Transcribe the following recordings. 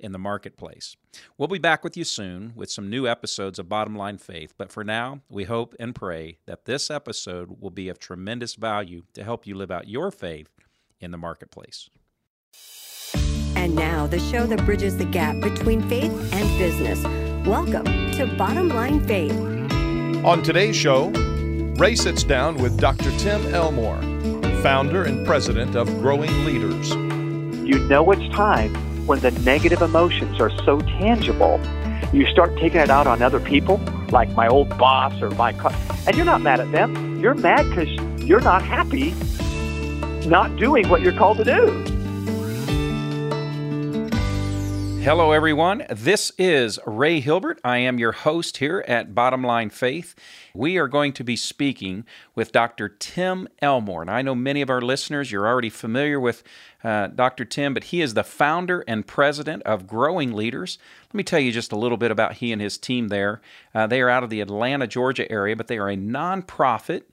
in the marketplace. We'll be back with you soon with some new episodes of Bottom Line Faith, but for now, we hope and pray that this episode will be of tremendous value to help you live out your faith in the marketplace. And now, the show that bridges the gap between faith and business. Welcome to Bottom Line Faith. On today's show, Ray sits down with Dr. Tim Elmore, founder and president of Growing Leaders. You know it's time when the negative emotions are so tangible. You start taking it out on other people, like my old boss or my, co- and you're not mad at them. You're mad because you're not happy not doing what you're called to do. Hello, everyone. This is Ray Hilbert. I am your host here at Bottom Line Faith. We are going to be speaking with Dr. Tim Elmore. And I know many of our listeners, you're already familiar with uh, Dr. Tim, but he is the founder and president of Growing Leaders. Let me tell you just a little bit about he and his team there. Uh, they are out of the Atlanta, Georgia area, but they are a nonprofit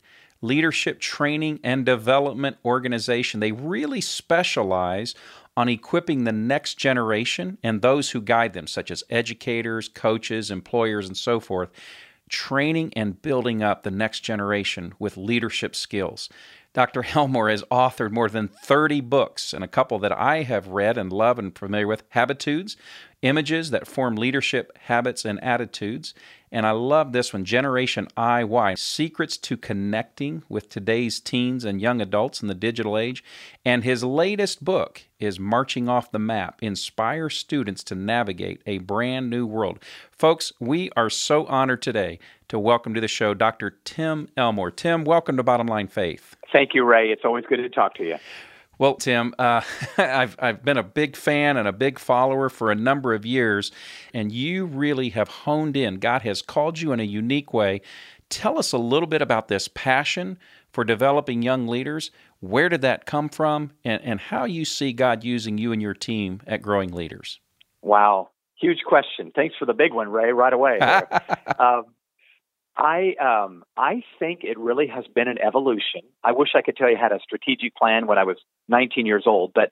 leadership training and development organization. They really specialize on equipping the next generation and those who guide them, such as educators, coaches, employers, and so forth, training and building up the next generation with leadership skills. Dr. Elmore has authored more than 30 books, and a couple that I have read and love and familiar with Habitudes, Images that Form Leadership Habits and Attitudes. And I love this one, Generation IY Secrets to Connecting with Today's Teens and Young Adults in the Digital Age. And his latest book is Marching Off the Map Inspire Students to Navigate a Brand New World. Folks, we are so honored today to welcome to the show Dr. Tim Elmore. Tim, welcome to Bottom Line Faith. Thank you, Ray. It's always good to talk to you. Well, Tim, uh, I've, I've been a big fan and a big follower for a number of years, and you really have honed in. God has called you in a unique way. Tell us a little bit about this passion for developing young leaders. Where did that come from, and, and how you see God using you and your team at Growing Leaders? Wow, huge question. Thanks for the big one, Ray, right away. um, I um, I think it really has been an evolution. I wish I could tell you I had a strategic plan when I was 19 years old, but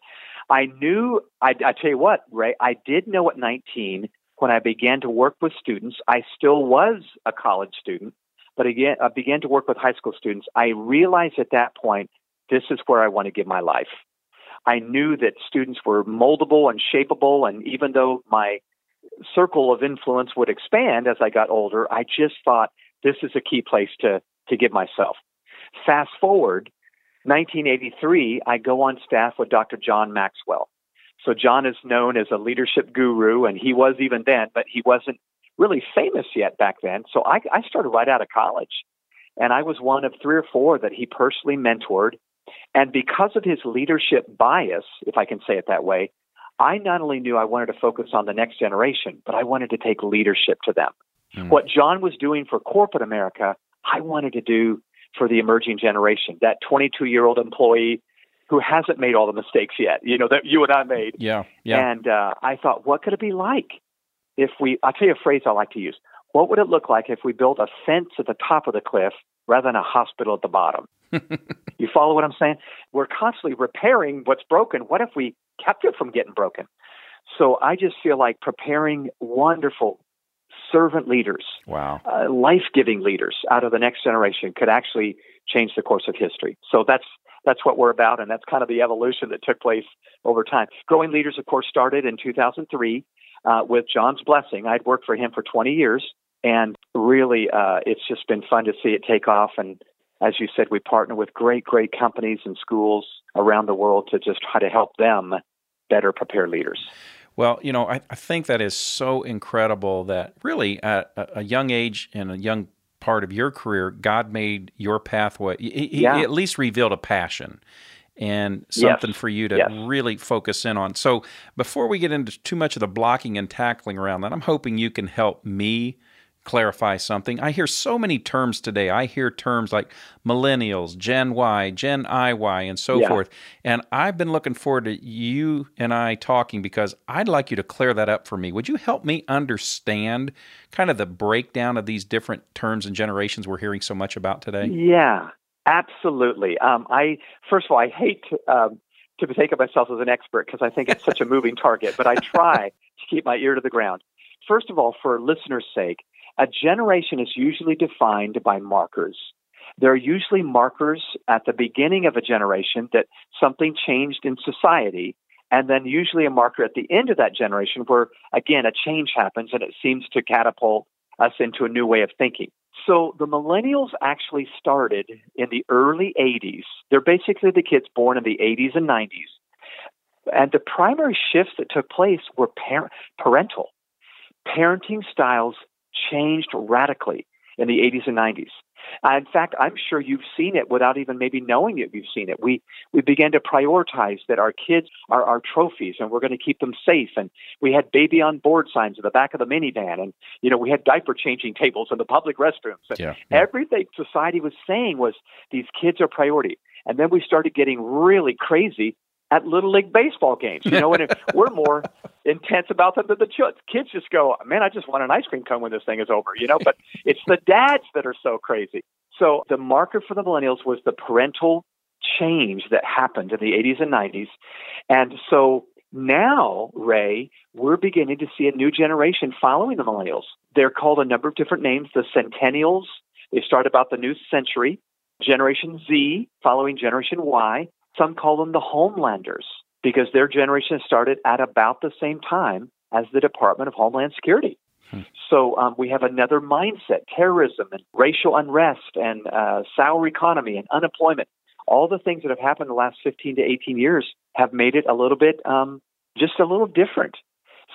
I knew. I, I tell you what, Ray, I did know at 19 when I began to work with students. I still was a college student, but again, I began to work with high school students. I realized at that point this is where I want to give my life. I knew that students were moldable and shapeable, and even though my circle of influence would expand as I got older, I just thought this is a key place to, to give myself. Fast forward, 1983, I go on staff with Dr. John Maxwell. So John is known as a leadership guru, and he was even then, but he wasn't really famous yet back then. So I, I started right out of college, and I was one of three or four that he personally mentored. And because of his leadership bias, if I can say it that way, I not only knew I wanted to focus on the next generation, but I wanted to take leadership to them. Mm. What John was doing for corporate America, I wanted to do for the emerging generation, that 22 year old employee who hasn't made all the mistakes yet, you know, that you and I made. Yeah. yeah. And uh, I thought, what could it be like if we, I'll tell you a phrase I like to use. What would it look like if we built a fence at the top of the cliff rather than a hospital at the bottom? you follow what I'm saying? We're constantly repairing what's broken. What if we kept it from getting broken? So I just feel like preparing wonderful servant leaders, wow, uh, life-giving leaders out of the next generation could actually change the course of history. So that's that's what we're about, and that's kind of the evolution that took place over time. Growing Leaders, of course, started in 2003 uh, with John's blessing. I'd worked for him for 20 years, and really, uh, it's just been fun to see it take off. And as you said, we partner with great, great companies and schools around the world to just try to help them better prepare leaders. Well, you know, I, I think that is so incredible that really at a, a young age and a young part of your career, God made your pathway. He, yeah. he at least revealed a passion and something yes. for you to yes. really focus in on. So, before we get into too much of the blocking and tackling around that, I'm hoping you can help me clarify something. I hear so many terms today. I hear terms like millennials, Gen Y, Gen IY, and so Yeah. forth. And I've been looking forward to you and I talking because I'd like you to clear that up for me. Would you help me understand kind of the breakdown of these different terms and generations we're hearing so much about today? Yeah, absolutely. Um, I first of all, I hate to, um, to take of myself as an expert because I think it's such a moving target, but I try to keep my ear to the ground. First of all, for listeners' sake, a generation is usually defined by markers. There are usually markers at the beginning of a generation that something changed in society, and then usually a marker at the end of that generation where, again, a change happens and it seems to catapult us into a new way of thinking. So the millennials actually started in the early 80s. They're basically the kids born in the 80s and 90s. And the primary shifts that took place were par- parental. Parenting styles changed radically in the 80s and 90s. Uh, in fact, I'm sure you've seen it without even maybe knowing it. You've seen it. We we began to prioritize that our kids are our trophies, and we're going to keep them safe. And we had baby on board signs in the back of the minivan, and you know we had diaper changing tables in the public restrooms. And Yeah, yeah. Everything society was saying was these kids are priority. And then we started getting really crazy at little league baseball games. You know, and we're more intense about them than the ch- kids. Just go, man, I just want an ice cream cone when this thing is over. You know, but it's the dads that are so crazy. So the marker for the millennials was the parental change that happened in the 80s and 90s, and so now, Ray, we're beginning to see a new generation following the millennials. They're called a number of different names. The Centennials. They start about the new century. Generation Z, following Generation Y. Some call them the Homelanders because their generation started at about the same time as the Department of Homeland Security. So um, we have another mindset: terrorism and racial unrest and uh, sour economy and unemployment. All the things that have happened in the last 15 to 18 years have made it a little bit, um, just a little different.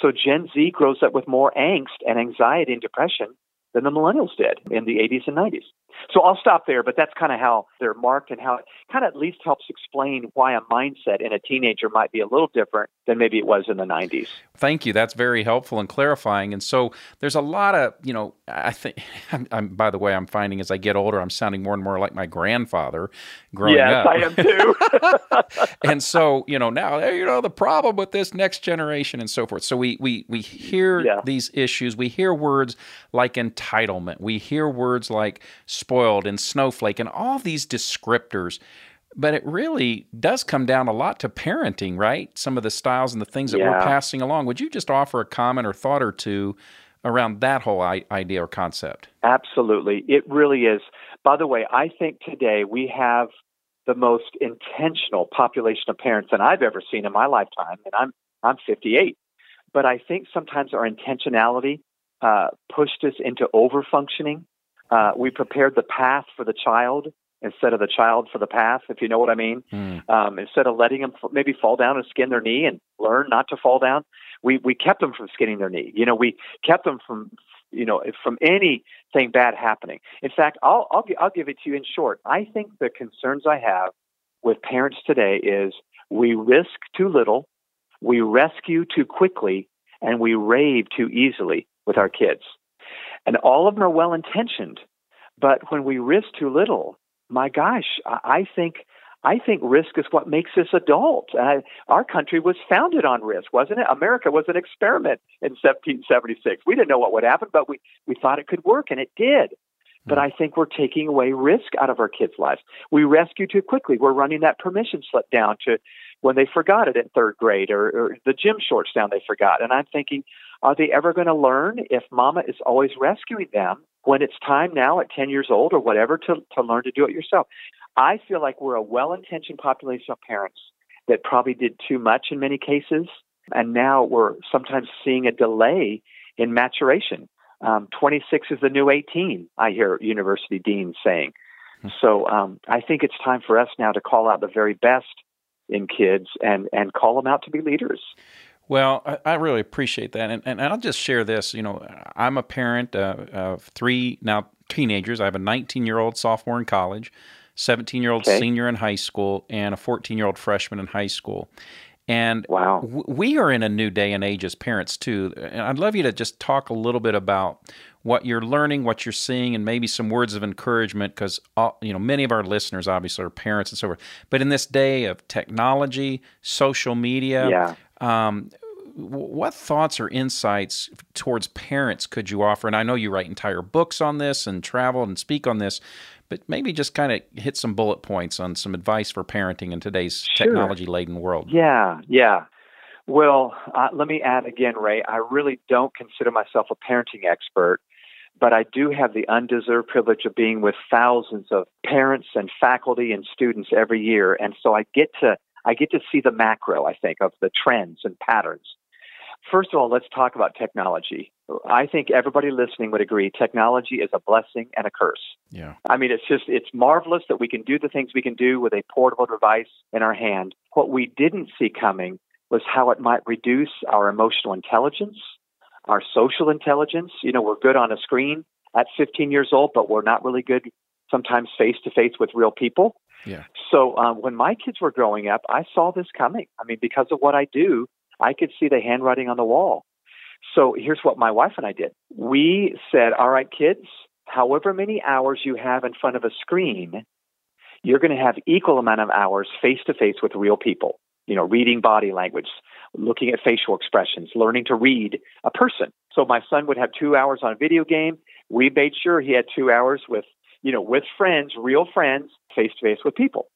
So Gen Z grows up with more angst and anxiety and depression than the millennials did in the 80s and 90s. So I'll stop there, but that's kind of how they're marked and how it kind of at least helps explain why a mindset in a teenager might be a little different than maybe it was in the 90s. Thank you. That's very helpful and clarifying. And so there's a lot of, you know, I think, I'm, I'm, by the way, I'm finding as I get older, I'm sounding more and more like my grandfather growing yes, up. Yes, I am too. and so, you know, now, you know, the problem with this next generation and so forth. So we, we, we hear Yeah. these issues. We hear words like entitlement. We hear words like spoiled and snowflake and all these descriptors. But it really does come down a lot to parenting, right? Some of the styles and the things that we're passing along. Would you just offer a comment or thought or two around that whole I- idea or concept? Absolutely. It really is. By the way, I think today we have the most intentional population of parents than I've ever seen in my lifetime, and I'm I'm 58. But I think sometimes our intentionality uh, pushed us into over functioning. Uh, we prepared the path for the child instead of the child for the path, if you know what I mean. Hmm. Um, instead of letting them f- maybe fall down and skin their knee and learn not to fall down, we we kept them from skinning their knee. You know, we kept them from you know from anything bad happening. In fact, I'll I'll, I'll give it to you in short. I think the concerns I have with parents today is we risk too little, we rescue too quickly, and we rave too easily with our kids. And all of them are well intentioned, but when we risk too little, my gosh, I I think I think risk is what makes us adult. Uh, our country was founded on risk, wasn't it? America was an experiment in 1776. We didn't know what would happen, but we, we thought it could work, and it did. But I think we're taking away risk out of our kids' lives. We rescue too quickly. We're running that permission slip down to when they forgot it in third grade or, or the gym shorts down they forgot. And I'm thinking, are they ever going to learn if mama is always rescuing them when it's time now at 10 years old or whatever to, to learn to do it yourself? I feel like we're a well intentioned population of parents that probably did too much in many cases. And now we're sometimes seeing a delay in maturation. Um, 26 is the new 18, I hear university deans saying. So um, I think it's time for us now to call out the very best in kids and, and call them out to be leaders. Well, I, I really appreciate that, and, and I'll just share this. You know, I'm a parent uh, of three now teenagers. I have a 19 year old sophomore in college, 17 year old Okay. senior in high school, and a 14 year old freshman in high school. And wow. w- we are in a new day and age as parents too. And I'd love you to just talk a little bit about what you're learning, what you're seeing, and maybe some words of encouragement because you know many of our listeners obviously are parents and so forth. But in this day of technology, social media, yeah. Um, what thoughts or insights towards parents could you offer? And I know you write entire books on this and travel and speak on this, but maybe just kind of hit some bullet points on some advice for parenting in today's sure. technology laden world. Yeah, yeah. Well, uh, let me add again, Ray, I really don't consider myself a parenting expert, but I do have the undeserved privilege of being with thousands of parents and faculty and students every year. And so I get to I get to see the macro, I think, of the trends and patterns. First of all, let's talk about technology. I think everybody listening would agree technology is a blessing and a curse. Yeah. I mean, it's just, it's marvelous that we can do the things we can do with a portable device in our hand. What we didn't see coming was how it might reduce our emotional intelligence, our social intelligence. You know, we're good on a screen at 15 years old, but we're not really good sometimes face to face with real people. Yeah. So um, when my kids were growing up, I saw this coming. I mean, because of what I do, I could see the handwriting on the wall. So here's what my wife and I did. We said, all right, kids, however many hours you have in front of a screen, you're going to have equal amount of hours face to face with real people. You know, reading body language, looking at facial expressions, learning to read a person. So my son would have two hours on a video game. We made sure he had two hours with, you know, with friends, real friends, face to face with people.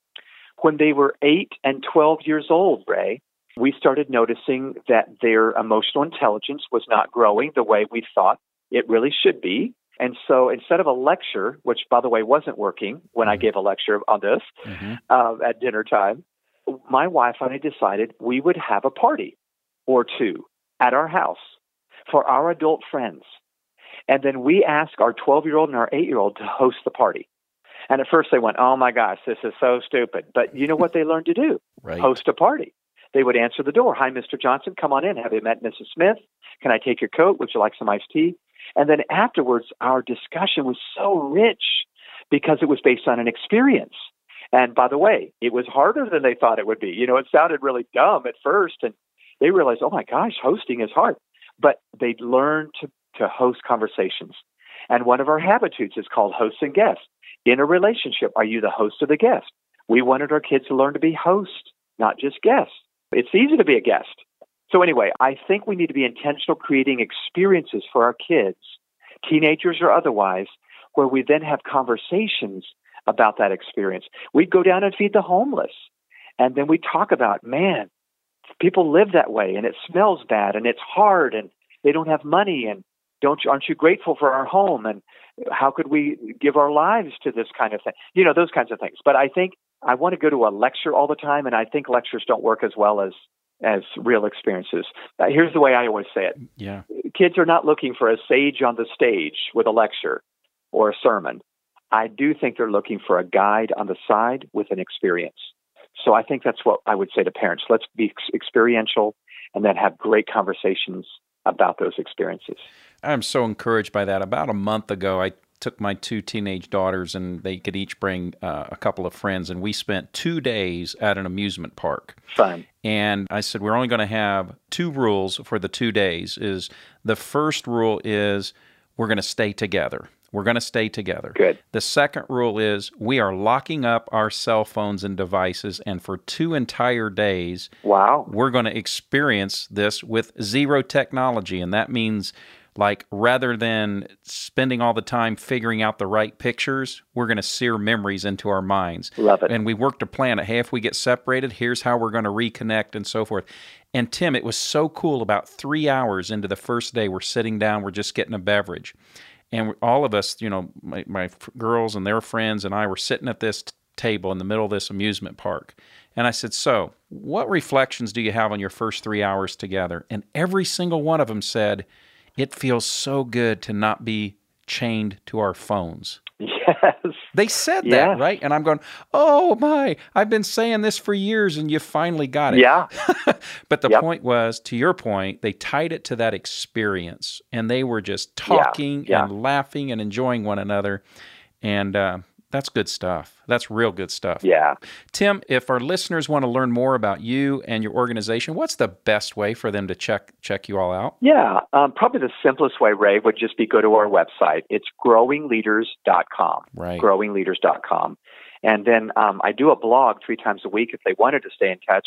When they were eight and 12 years old, Ray, we started noticing that their emotional intelligence was not growing the way we thought it really should be. And so instead of a lecture, which by the way wasn't working when I gave a lecture on this Mm-hmm. uh, at dinner time, my wife and I decided we would have a party or two at our house for our adult friends. And then we asked our 12 year old and our 8 year old to host the party. And at first they went, oh my gosh, this is so stupid. But you know what they learned to do? Right. Host a party. They would answer the door. Hi, Mr. Johnson, come on in. Have you met Mrs. Smith? Can I take your coat? Would you like some iced tea? And then afterwards, our discussion was so rich because it was based on an experience. And by the way, it was harder than they thought it would be. You know, it sounded really dumb at first, and they realized, oh my gosh, hosting is hard. But they learned to, to host conversations. And one of our habitudes is called hosts and guests. In a relationship, are you the host or the guest? We wanted our kids to learn to be hosts, not just guests. It's easy to be a guest. So, anyway, I think we need to be intentional creating experiences for our kids, teenagers or otherwise, where we then have conversations about that experience. We'd go down and feed the homeless. And then we talk about, man, people live that way and it smells bad and it's hard and they don't have money and don't you, aren't you grateful for our home and how could we give our lives to this kind of thing? You know, those kinds of things. But I think I want to go to a lecture all the time, and I think lectures don't work as well as as real experiences. Uh, here's the way I always say it: Yeah. kids are not looking for a sage on the stage with a lecture or a sermon. I do think they're looking for a guide on the side with an experience. So I think that's what I would say to parents: let's be experiential, and then have great conversations about those experiences. I'm so encouraged by that. About a month ago, I took my two teenage daughters, and they could each bring uh, a couple of friends, and we spent two days at an amusement park. Fun. And I said we're only going to have two rules for the two days. Is the first rule is we're going to stay together. We're going to stay together. Good. The second rule is we are locking up our cell phones and devices, and for two entire days, Wow. we're going to experience this with zero technology. And that means, like, rather than spending all the time figuring out the right pictures, we're going to sear memories into our minds. Love it. And we worked a plan. Hey, if we get separated, here's how we're going to reconnect and so forth. And Tim, it was so cool. About three hours into the first day, we're sitting down, we're just getting a beverage. And all of us, you know, my, my f- girls and their friends and I were sitting at this t- table in the middle of this amusement park. And I said, So, what reflections do you have on your first three hours together? And every single one of them said, It feels so good to not be chained to our phones. Yes. They said Yeah. that, right? And I'm going, Oh my, I've been saying this for years and you finally got it. Yeah. but the Yep. point was, to your point, they tied it to that experience and they were just talking yeah. and laughing and enjoying one another. And uh, That's good stuff. That's real good stuff. Yeah. Tim, if our listeners want to learn more about you and your organization, what's the best way for them to check check you all out? Yeah, um, probably the simplest way, Ray, would just be go to our website. It's growingleaders.com. Right. Growingleaders.com. And then um, I do a blog three times a week if they wanted to stay in touch.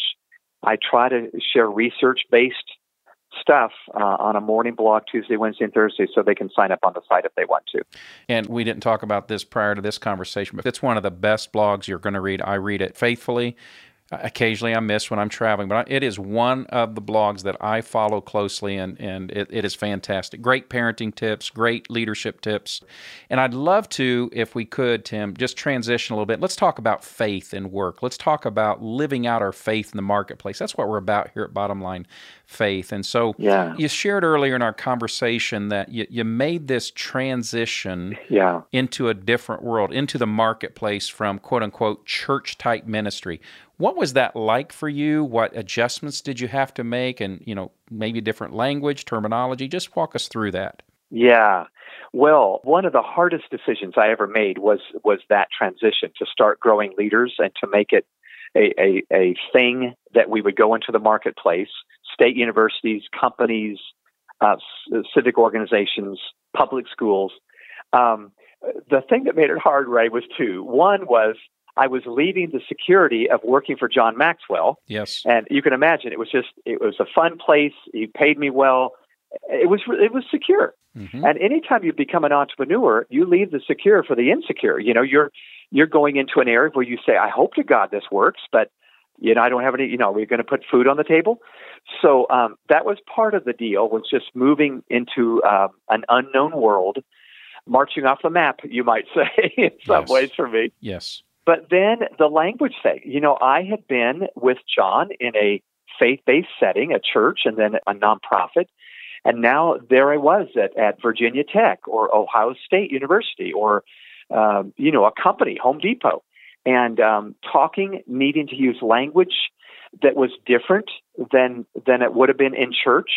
I try to share research based stuff uh, on a morning blog Tuesday, Wednesday, and Thursday so they can sign up on the site if they want to. And we didn't talk about this prior to this conversation, but it's one of the best blogs you're going to read. I read it faithfully. Uh, occasionally I miss when I'm traveling, but it is one of the blogs that I follow closely, and, and it, it is fantastic. Great parenting tips, great leadership tips. And I'd love to, if we could, Tim, just transition a little bit. Let's talk about faith and work. Let's talk about living out our faith in the marketplace. That's what we're about here at Bottom Line Faith. And so yeah. you shared earlier in our conversation that you, you made this transition yeah. into a different world, into the marketplace from quote unquote church type ministry. What was that like for you? What adjustments did you have to make? And, you know, maybe different language, terminology. Just walk us through that. Yeah. Well, one of the hardest decisions I ever made was was that transition to start growing leaders and to make it a, a, a thing that we would go into the marketplace, state universities, companies, uh, civic organizations, public schools. Um, the thing that made it hard, Ray, was two. One was I was leaving the security of working for John Maxwell. Yes. And you can imagine it was just it was a fun place. He paid me well. It was it was secure. Mm-hmm. And anytime you become an entrepreneur, you leave the secure for the insecure. You know, you're you're going into an area where you say, I hope to God this works, but you know, I don't have any, you know, we're going to put food on the table. So um, that was part of the deal was just moving into um, an unknown world, marching off the map, you might say, in some yes. ways for me. Yes. But then the language thing, you know, I had been with John in a faith based setting, a church, and then a nonprofit. And now there I was at, at Virginia Tech or Ohio State University or, um, you know, a company, Home Depot, and um, talking, needing to use language that was different than than it would have been in church.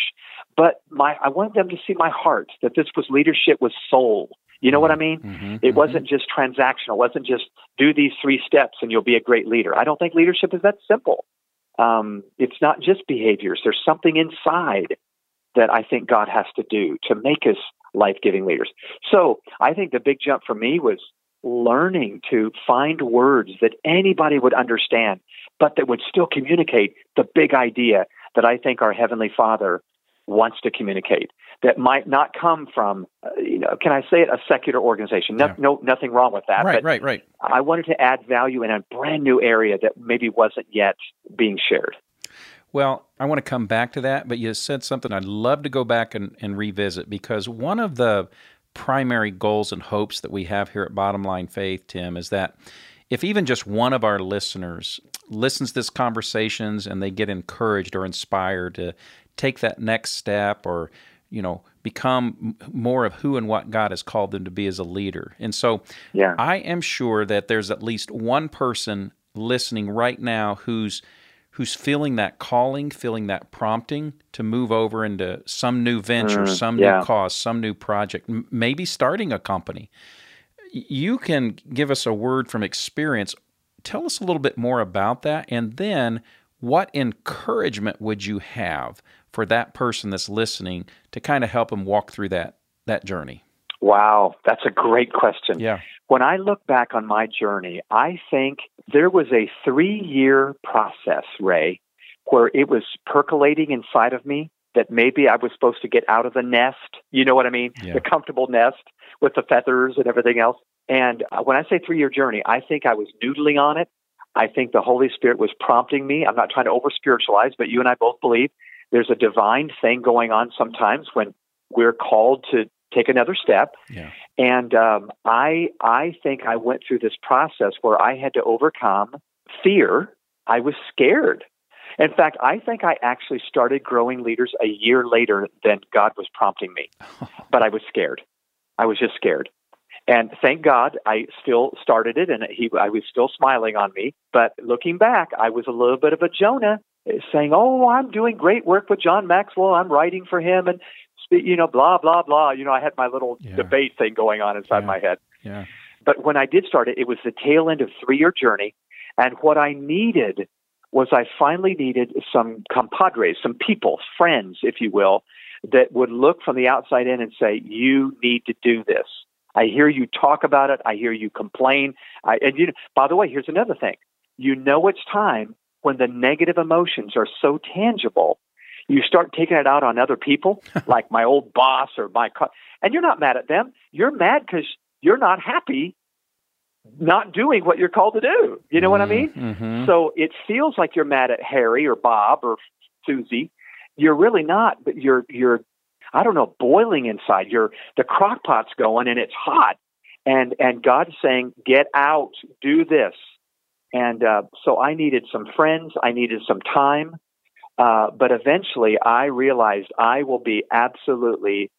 But my, I wanted them to see my heart that this was leadership with soul. You know what I mean? Mm-hmm, it wasn't just transactional. It wasn't just do these three steps and you'll be a great leader. I don't think leadership is that simple. Um, it's not just behaviors. There's something inside that I think God has to do to make us life giving leaders. So I think the big jump for me was learning to find words that anybody would understand, but that would still communicate the big idea that I think our Heavenly Father wants to communicate that might not come from, uh, you know, can I say it, a secular organization? No, yeah. no nothing wrong with that. Right, but right, right. I wanted to add value in a brand new area that maybe wasn't yet being shared. Well, I want to come back to that, but you said something I'd love to go back and, and revisit because one of the primary goals and hopes that we have here at Bottom Line Faith, Tim, is that if even just one of our listeners listens to this conversations and they get encouraged or inspired to take that next step or you know become more of who and what God has called them to be as a leader. And so yeah. I am sure that there's at least one person listening right now who's who's feeling that calling, feeling that prompting to move over into some new venture, mm, some yeah. new cause, some new project, m- maybe starting a company. You can give us a word from experience. Tell us a little bit more about that and then what encouragement would you have for that person that's listening to kind of help them walk through that that journey? Wow, that's a great question. Yeah. When I look back on my journey, I think there was a three year process, Ray, where it was percolating inside of me that maybe I was supposed to get out of the nest. You know what I mean? Yeah. The comfortable nest with the feathers and everything else. And uh, when I say three year journey, I think I was noodling on it. I think the Holy Spirit was prompting me. I'm not trying to over spiritualize, but you and I both believe there's a divine thing going on sometimes when we're called to take another step. Yeah. And um, I I think I went through this process where I had to overcome fear. I was scared. In fact, I think I actually started growing leaders a year later than God was prompting me. but I was scared. I was just scared. And thank God I still started it and he I was still smiling on me. But looking back, I was a little bit of a Jonah saying, "Oh, I'm doing great work with John Maxwell. I'm writing for him and you know, blah blah blah. You know, I had my little Yeah. debate thing going on inside Yeah. my head. Yeah. But when I did start it, it was the tail end of three year journey. And what I needed was I finally needed some compadres, some people, friends, if you will, that would look from the outside in and say, "You need to do this." I hear you talk about it. I hear you complain. I, and you, by the way, here's another thing. You know it's time when the negative emotions are so tangible. You start taking it out on other people, like my old boss or my, co- and you're not mad at them. You're mad because you're not happy not doing what you're called to do. You know what I mean? Mm-hmm. So it feels like you're mad at Harry or Bob or Susie. You're really not, but you're you're I don't know, boiling inside. You're the crock pot's going and it's hot. And and God's saying, Get out, do this. And uh, so I needed some friends, I needed some time. Uh, but eventually I realized I will be absolutely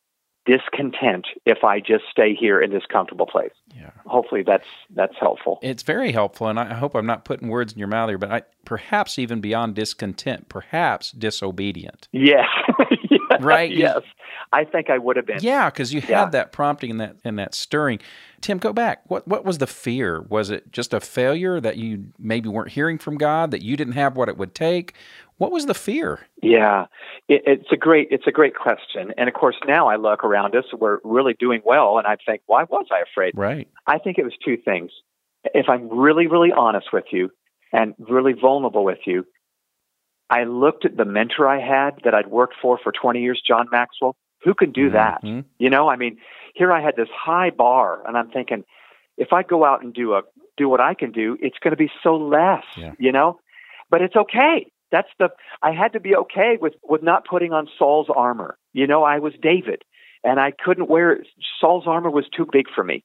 discontent if I just stay here in this comfortable place. Yeah. Hopefully that's that's helpful. It's very helpful, and I hope I'm not putting words in your mouth here, but I, perhaps even beyond discontent, perhaps disobedient. Yes. Right? Yes. I think I would have been. Yeah, because you had Yeah. that prompting and that and that stirring. Tim, go back. What what was the fear? Was it just a failure that you maybe weren't hearing from God, that you didn't have what it would take? What was the fear? Yeah, it, it's a great it's a great question, and of course now I look around us, we're really doing well, and I think, why was I afraid? Right. I think it was two things. If I'm really really honest with you, and really vulnerable with you, I looked at the mentor I had that I'd worked for for 20 years, John Maxwell. Who can do that? Mhm. You know, I mean, here I had this high bar, and I'm thinking, if I go out and do a do what I can do, it's going to be so less. Yeah. You know, but it's okay. That's the I had to be okay with with not putting on Saul's armor. You know, I was David, and I couldn't wear Saul's armor was too big for me.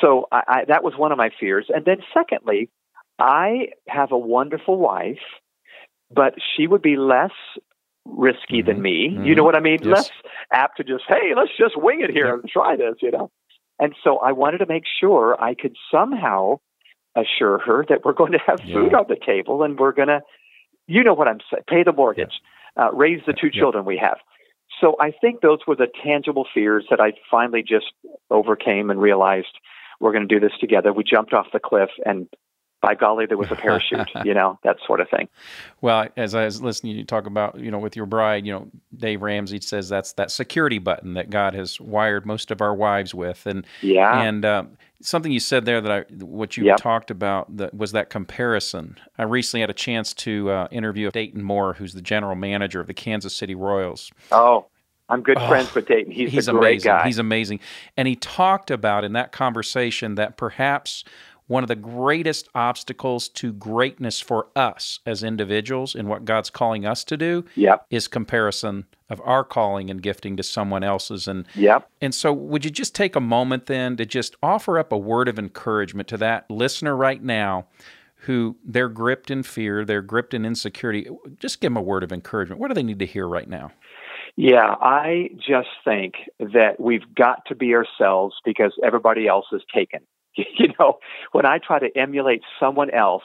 So I, I, that was one of my fears. And then secondly, I have a wonderful wife, but she would be less risky than me. You know what I mean? Yes. Less apt to just, hey, let's just wing it here and try this, you know. And so I wanted to make sure I could somehow assure her that we're going to have Yeah. food on the table and we're going to, you know what I'm saying, pay the mortgage, uh, raise the two Yeah. children we have. So I think those were the tangible fears that I finally just overcame and realized we're going to do this together. We jumped off the cliff and by golly, there was a parachute, you know, that sort of thing. Well, as I was listening, you talk about, you know, with your bride, you know, Dave Ramsey says that's that security button that God has wired most of our wives with, and Yeah. and um, something you said there that I, what you Yep. talked about that was that comparison. I recently had a chance to uh, interview Dayton Moore, who's the general manager of the Kansas City Royals. oh, I'm good Oh, friends with Dayton. He's, he's a great amazing. guy. He's amazing. And he talked about in that conversation that perhaps one of the greatest obstacles to greatness for us as individuals in what God's calling us to do yep. is comparison of our calling and gifting to someone else's and Yep. and so would you just take a moment then to just offer up a word of encouragement to that listener right now who they're gripped in fear, they're gripped in insecurity. Just give them a word of encouragement. What do they need to hear right now? Yeah, I just think that we've got to be ourselves because everybody else is taken. You know, when I try to emulate someone else,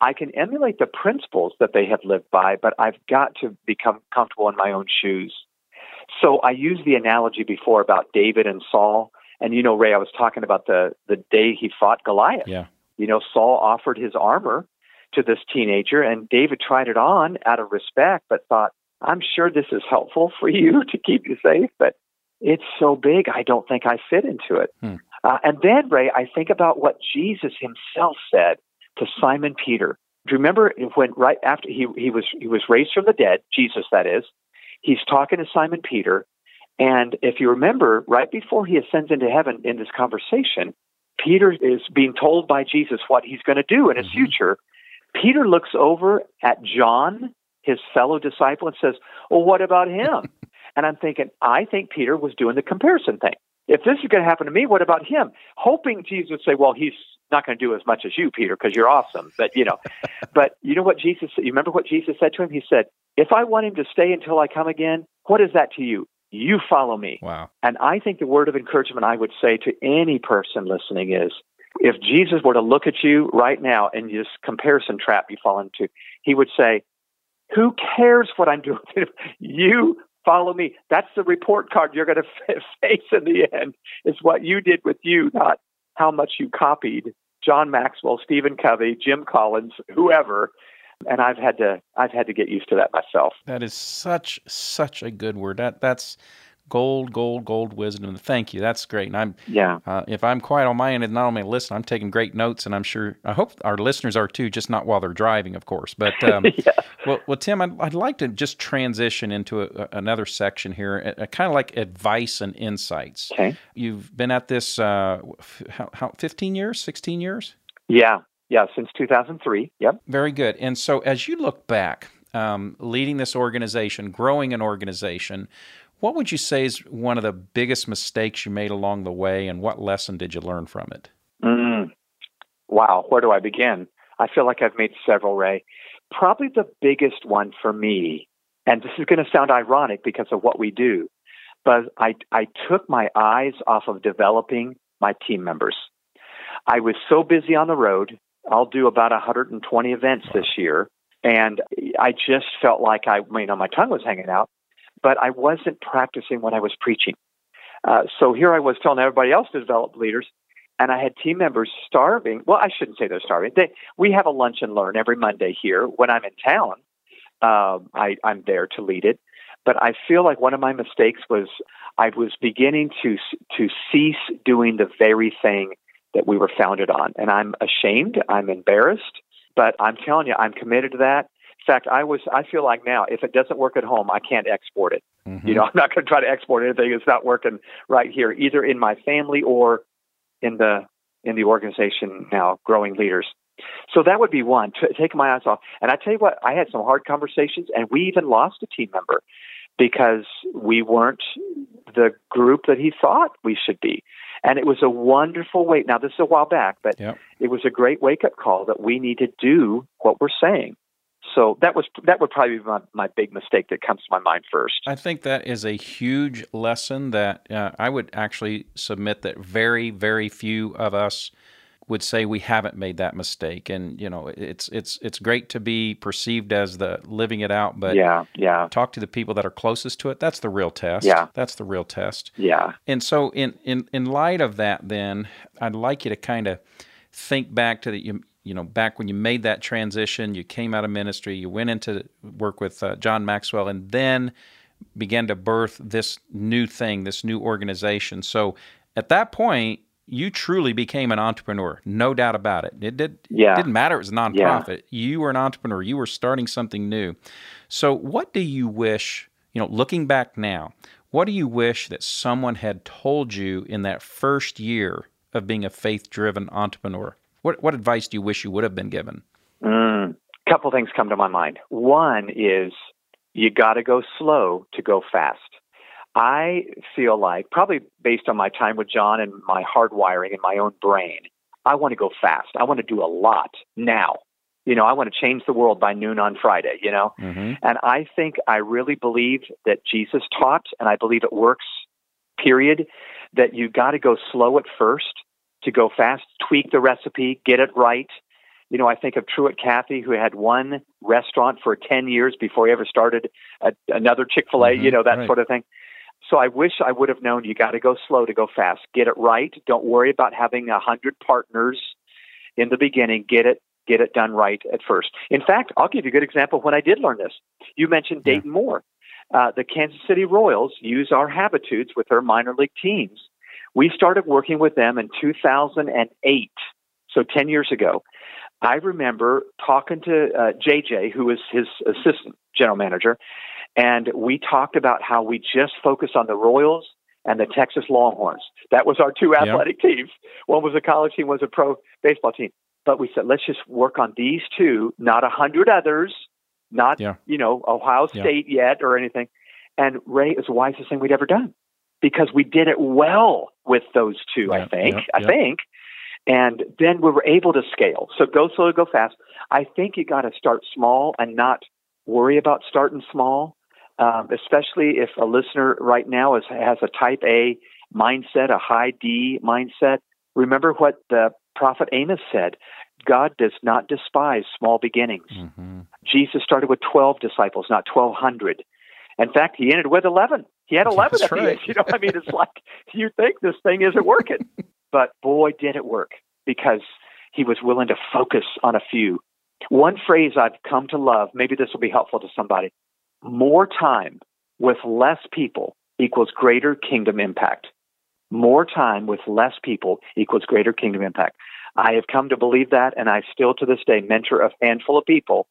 I can emulate the principles that they have lived by, but I've got to become comfortable in my own shoes. So I used the analogy before about David and Saul. And you know, Ray, I was talking about the, the day he fought Goliath. Yeah. You know, Saul offered his armor to this teenager, and David tried it on out of respect, but thought, I'm sure this is helpful for you to keep you safe, but it's so big, I don't think I fit into it. Hmm. Uh, and then, Ray, I think about what Jesus himself said to Simon Peter. Do you remember when right after he, he was he was raised from the dead, Jesus that is, he's talking to Simon Peter, and if you remember, right before he ascends into heaven in this conversation, Peter is being told by Jesus what he's going to do in his Mhm. future. Peter looks over at John, his fellow disciple, and says, Well, what about him? and I'm thinking, I think Peter was doing the comparison thing. If this is going to happen to me, what about him? Hoping Jesus would say, Well, he's not going to do as much as you, Peter, because you're awesome. But, you know, but you know what Jesus? You remember what Jesus said to him? He said, If I want him to stay until I come again, what is that to you? You follow me. Wow. And I think the word of encouragement I would say to any person listening is if Jesus were to look at you right now and this comparison trap you fall into, he would say, Who cares what I'm doing? you follow me. That's the report card you're going to face in the end, is what you did with you, not how much you copied John Maxwell, Stephen Covey, Jim Collins, whoever. And I've had to I've had to get used to that myself. That is such such a good word. That that's gold, gold, gold wisdom. Thank you. That's great. And I'm yeah. Uh, if I'm quiet on my end and not only listen, I'm taking great notes, and I'm sure I hope our listeners are too. Just not while they're driving, of course. But um, yeah. well, well, Tim, I'd, I'd, like to just transition into a, another section here, a, a kind of like advice and insights. Okay. You've been at this uh, how, how 15 years, 16 years? Yeah. Yeah, since 2003. Yep. Very good. And so, as you look back, um, leading this organization, growing an organization, what would you say is one of the biggest mistakes you made along the way, and what lesson did you learn from it? Mm. Wow, where do I begin? I feel like I've made several, Ray. Probably the biggest one for me, and this is going to sound ironic because of what we do, but I, I took my eyes off of developing my team members. I was so busy on the road. I'll do about 120 events this year. And I just felt like I, you know, my tongue was hanging out but I wasn't practicing what I was preaching. Uh, so here I was telling everybody else to develop leaders, and I had team members starving. Well, I shouldn't say they're starving. They, we have a lunch and learn every Monday here. When I'm in town, um, I, I'm there to lead it. But I feel like one of my mistakes was I was beginning to to cease doing the very thing that we were founded on, and I'm ashamed. I'm embarrassed, but I'm telling you, I'm committed to that. In fact, I was I feel like now if it doesn't work at home, I can't export it. Mm-hmm. You know, I'm not going to try to export anything that's not working right here, either in my family or in the in the organization now, growing leaders. So that would be one. T- take my eyes off. And I tell you what, I had some hard conversations, and we even lost a team member because we weren't the group that he thought we should be. And it was a wonderful wait. Now, this is a while back, but yep. it was a great wake up call that we need to do what we're saying. So that was that would probably be my, my big mistake that comes to my mind first. I think that is a huge lesson that uh, I would actually submit that very very few of us would say we haven't made that mistake. And you know it's it's it's great to be perceived as the living it out but yeah yeah. talk to the people that are closest to it. That's the real test. Yeah. That's the real test. Yeah. And so in in in light of that then i'd like you to kind of think back to the you, you know, back when you made that transition, you came out of ministry, you went into work with uh, John Maxwell, and then began to birth this new thing, this new organization. So at that point, you truly became an entrepreneur, no doubt about it. It did yeah. it didn't matter it was a nonprofit. Yeah. You were an entrepreneur. You were starting something new. So what do you wish, you know, looking back now, what do you wish that someone had told you in that first year of being a faith-driven entrepreneur? What what advice do you wish you would have been given? A mm, couple things come to my mind. One is you got to go slow to go fast. I feel like, probably based on my time with John and my hardwiring in my own brain, I want to go fast. I want to do a lot now. You know, I want to change the world by noon on Friday, you know? Mm-hmm. And I think I really believe that Jesus taught, and I believe it works, period, that you got to go slow at first to go fast, tweak the recipe, get it right. You know, I think of Truett Cathy, who had one restaurant for 10 years before he ever started a, another Chick fil A, mm-hmm, you know, that right. sort of thing. So I wish I would have known you got to go slow to go fast. Get it right. Don't worry about having a hundred partners in the beginning. Get it, get it done right at first. In fact, I'll give you a good example when I did learn this. You mentioned Dayton yeah. Moore. Uh, the Kansas City Royals use our habitudes with their minor league teams we started working with them in 2008, so 10 years ago. I remember talking to uh, JJ, who was his assistant general manager, and we talked about how we just focus on the Royals and the Texas Longhorns. That was our two athletic yep. teams. One was a college team, one was a pro baseball team. But we said, let's just work on these two, not a hundred others, not yeah. you know Ohio State yeah. yet or anything. And Ray is the wisest thing we'd ever done because we did it well with those two, yeah, I think. Yeah, I yeah. think. And then we were able to scale. So go slow, go fast. I think you got to start small and not worry about starting small, um, especially if a listener right now is, has a type A mindset, a high D mindset. Remember what the prophet Amos said God does not despise small beginnings. Mm-hmm. Jesus started with 12 disciples, not 1,200. In fact, he ended with 11. He had 11 That's at right. You know, I mean, it's like you think this thing isn't working. but boy, did it work because he was willing to focus on a few. One phrase I've come to love, maybe this will be helpful to somebody more time with less people equals greater kingdom impact. More time with less people equals greater kingdom impact. I have come to believe that, and I still to this day mentor a handful of people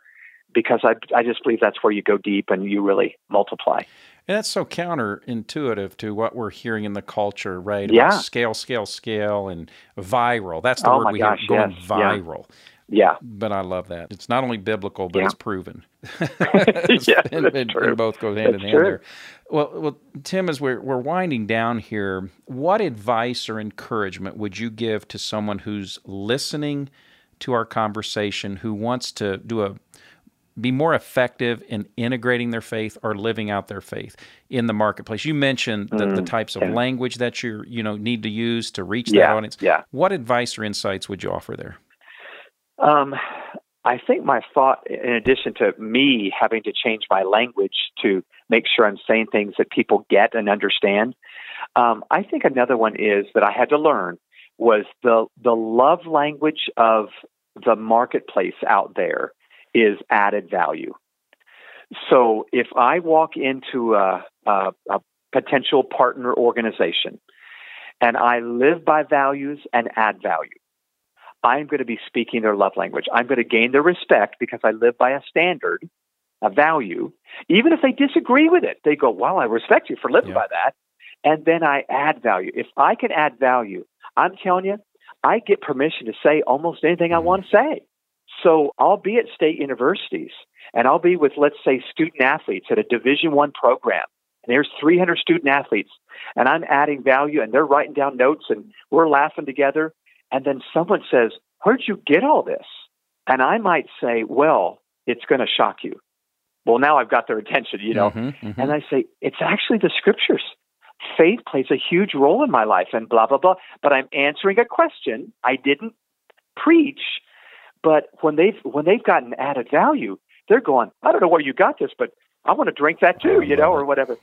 because I, I just believe that's where you go deep and you really multiply. And that's so counterintuitive to what we're hearing in the culture, right? Yeah. About scale, scale, scale, and viral. That's the oh word we gosh, hear going yes. viral. Yeah. But I love that. It's not only biblical, but Yeah. it's proven. It's- Yeah, and, that's and- true. and both go hand That's in hand true. there. Well, well, Tim, as we're we're winding down here, what advice or encouragement would you give to someone who's listening to our conversation, who wants to do a be more effective in integrating their faith or living out their faith in the marketplace. You mentioned the, the types of Mm, yeah. language that you you know need to use to reach that Yeah, audience. yeah. What advice or insights would you offer there? Um, I think my thought, in addition to me having to change my language to make sure I'm saying things that people get and understand, um, I think another one is that I had to learn was the the love language of the marketplace out there is added value. So if I walk into a, a, a potential partner organization and I live by values and add value, I'm going to be speaking their love language. I'm going to gain their respect because I live by a standard, a value. Even if they disagree with it, they go, Well, I respect you for living Yeah. by that. And then I add value. If I can add value, I'm telling you, I get permission to say almost anything I mm-hmm. want to say. So I'll be at state universities and I'll be with, let's say, student athletes at a Division One program. And there's 300 student athletes, and I'm adding value, and they're writing down notes, and we're laughing together. And then someone says, Where'd you get all this? And I might say, Well, it's going to shock you. Well, now I've got their attention, you know. Mhm, mhm. And I say, It's actually the scriptures. Faith plays a huge role in my life, and blah, blah, blah. But I'm answering a question. I didn't preach. But when they've when they've gotten added value, they're going, I don't know where you got this, but I want to drink that too, you know, or whatever.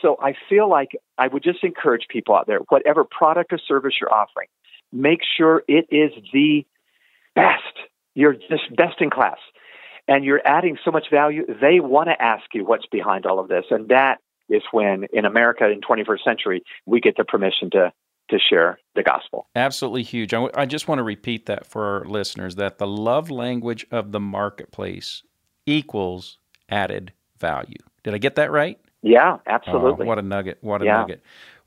So I feel like I would just encourage people out there, whatever product or service you're offering, make sure it is the best. You're just best in class. And you're adding so much value, they want to ask you what's behind all of this. And that is when, in America in 21st century, we get the permission to, to share the gospel. Absolutely huge. I, w- I just want to repeat that for our listeners that the love language of the marketplace equals added value. Did I get that right? Yeah, Oh, absolutely. what a nugget. What a Yeah. nugget.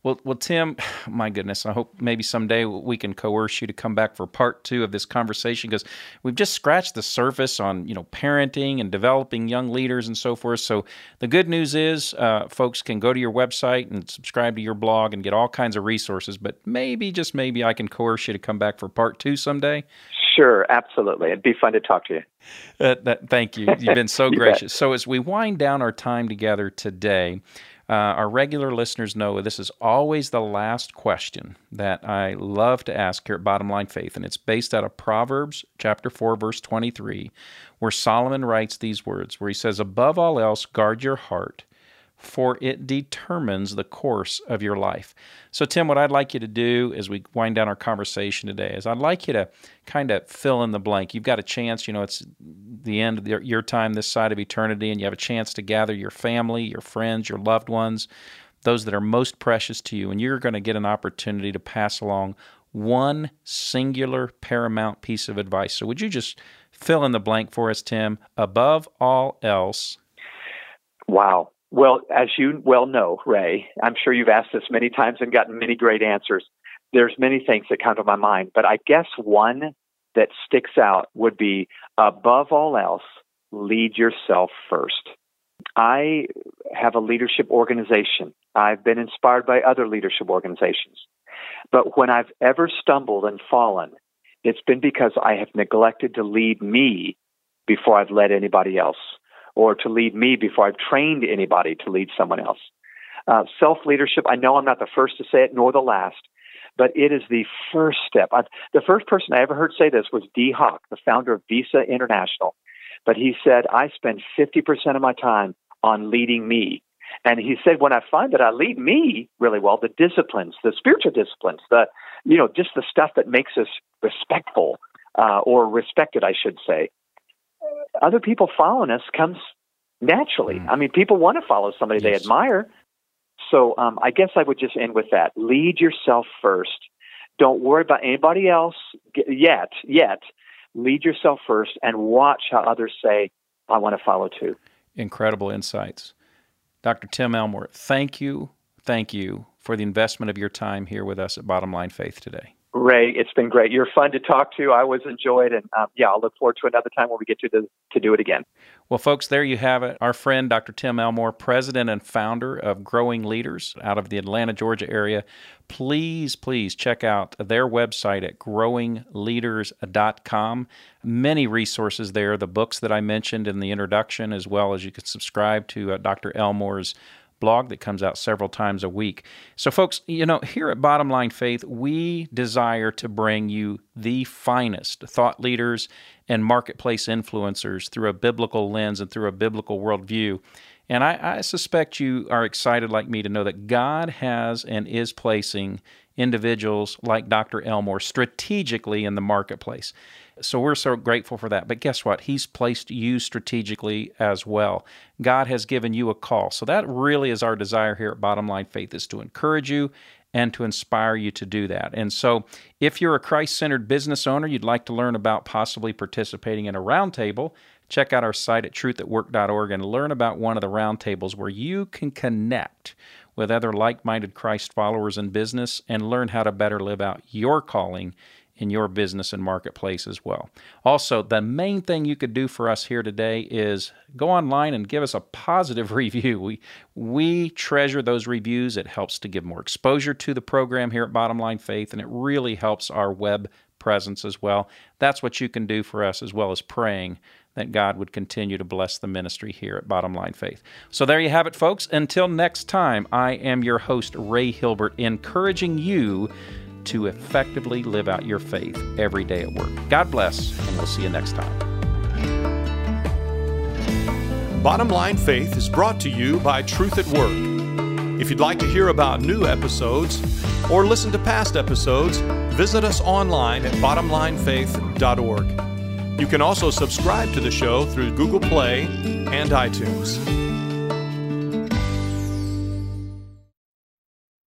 Well, well, Tim, my goodness, I hope maybe someday we can coerce you to come back for part two of this conversation because we've just scratched the surface on you know parenting and developing young leaders and so forth. So the good news is, uh, folks can go to your website and subscribe to your blog and get all kinds of resources. But maybe, just maybe, I can coerce you to come back for part two someday. Sure, absolutely. It'd be fun to talk to you. Uh, that, thank you. You've been so gracious. So, as we wind down our time together today, uh, our regular listeners know this is always the last question that I love to ask here at Bottom Line Faith, and it's based out of Proverbs chapter 4, verse 23, where Solomon writes these words, where he says, Above all else, guard your heart, for it determines the course of your life. So, Tim, what I'd like you to do as we wind down our conversation today is I'd like you to kind of fill in the blank. You've got a chance, you know, it's the end of your, time this side of eternity, and you have a chance to gather your family, your friends, your loved ones, those that are most precious to you, and you're going to get an opportunity to pass along one singular paramount piece of advice. So, would you just fill in the blank for us, Tim? Above all else, Wow. Well, as you well know, Ray, I'm sure you've asked this many times and gotten many great answers. There's many things that come to my mind, but I guess one that sticks out would be above all else, lead yourself first. I have a leadership organization. I've been inspired by other leadership organizations. But when I've ever stumbled and fallen, it's been because I have neglected to lead me before I've led anybody else or to lead me before I've trained anybody to lead someone else. Uh, Self leadership, I know I'm not the first to say it nor the last, but it is the first step. I, the first person I ever heard say this was Dee Hock, the founder of Visa International. But he said, I spend 50% of my time on leading me. And he said, when I find that I lead me really well, the disciplines, the spiritual disciplines, the you know, just the stuff that makes us respectful uh, or respected, I should say. Other people following us comes naturally. Mm. I mean, people want to follow somebody yes. they admire. So um, I guess I would just end with that. Lead yourself first. Don't worry about anybody else yet. Yet, lead yourself first and watch how others say, "I want to follow too." Incredible insights, Dr. Tim Elmore. Thank you, thank you for the investment of your time here with us at Bottom Line Faith today. Ray, it's been great. You're fun to talk to. I always enjoyed, and um, yeah, I'll look forward to another time when we get to the, to do it again. Well, folks, there you have it. Our friend Dr. Tim Elmore, president and founder of Growing Leaders out of the Atlanta, Georgia area. Please, please check out their website at growingleaders.com. Many resources there. The books that I mentioned in the introduction, as well as you can subscribe to uh, Dr. Elmore's blog that comes out several times a week. So, folks, you know, here at Bottom Line Faith, we desire to bring you the finest thought leaders and marketplace influencers through a biblical lens and through a biblical worldview. And I, I suspect you are excited, like me, to know that God has and is placing individuals like Dr. Elmore strategically in the marketplace. So we're so grateful for that. But guess what? He's placed you strategically as well. God has given you a call. So that really is our desire here at Bottom Line Faith is to encourage you and to inspire you to do that. And so, if you're a Christ centered business owner, you'd like to learn about possibly participating in a roundtable, check out our site at truthatwork.org and learn about one of the roundtables where you can connect with other like minded Christ followers in business and learn how to better live out your calling in your business and marketplace as well. Also, the main thing you could do for us here today is go online and give us a positive review. We we treasure those reviews. It helps to give more exposure to the program here at Bottom Line Faith and it really helps our web presence as well. That's what you can do for us as well as praying that God would continue to bless the ministry here at Bottom Line Faith. So there you have it folks. Until next time, I am your host Ray Hilbert encouraging you to effectively live out your faith every day at work. God bless, and we'll see you next time. Bottom Line Faith is brought to you by Truth at Work. If you'd like to hear about new episodes or listen to past episodes, visit us online at bottomlinefaith.org. You can also subscribe to the show through Google Play and iTunes.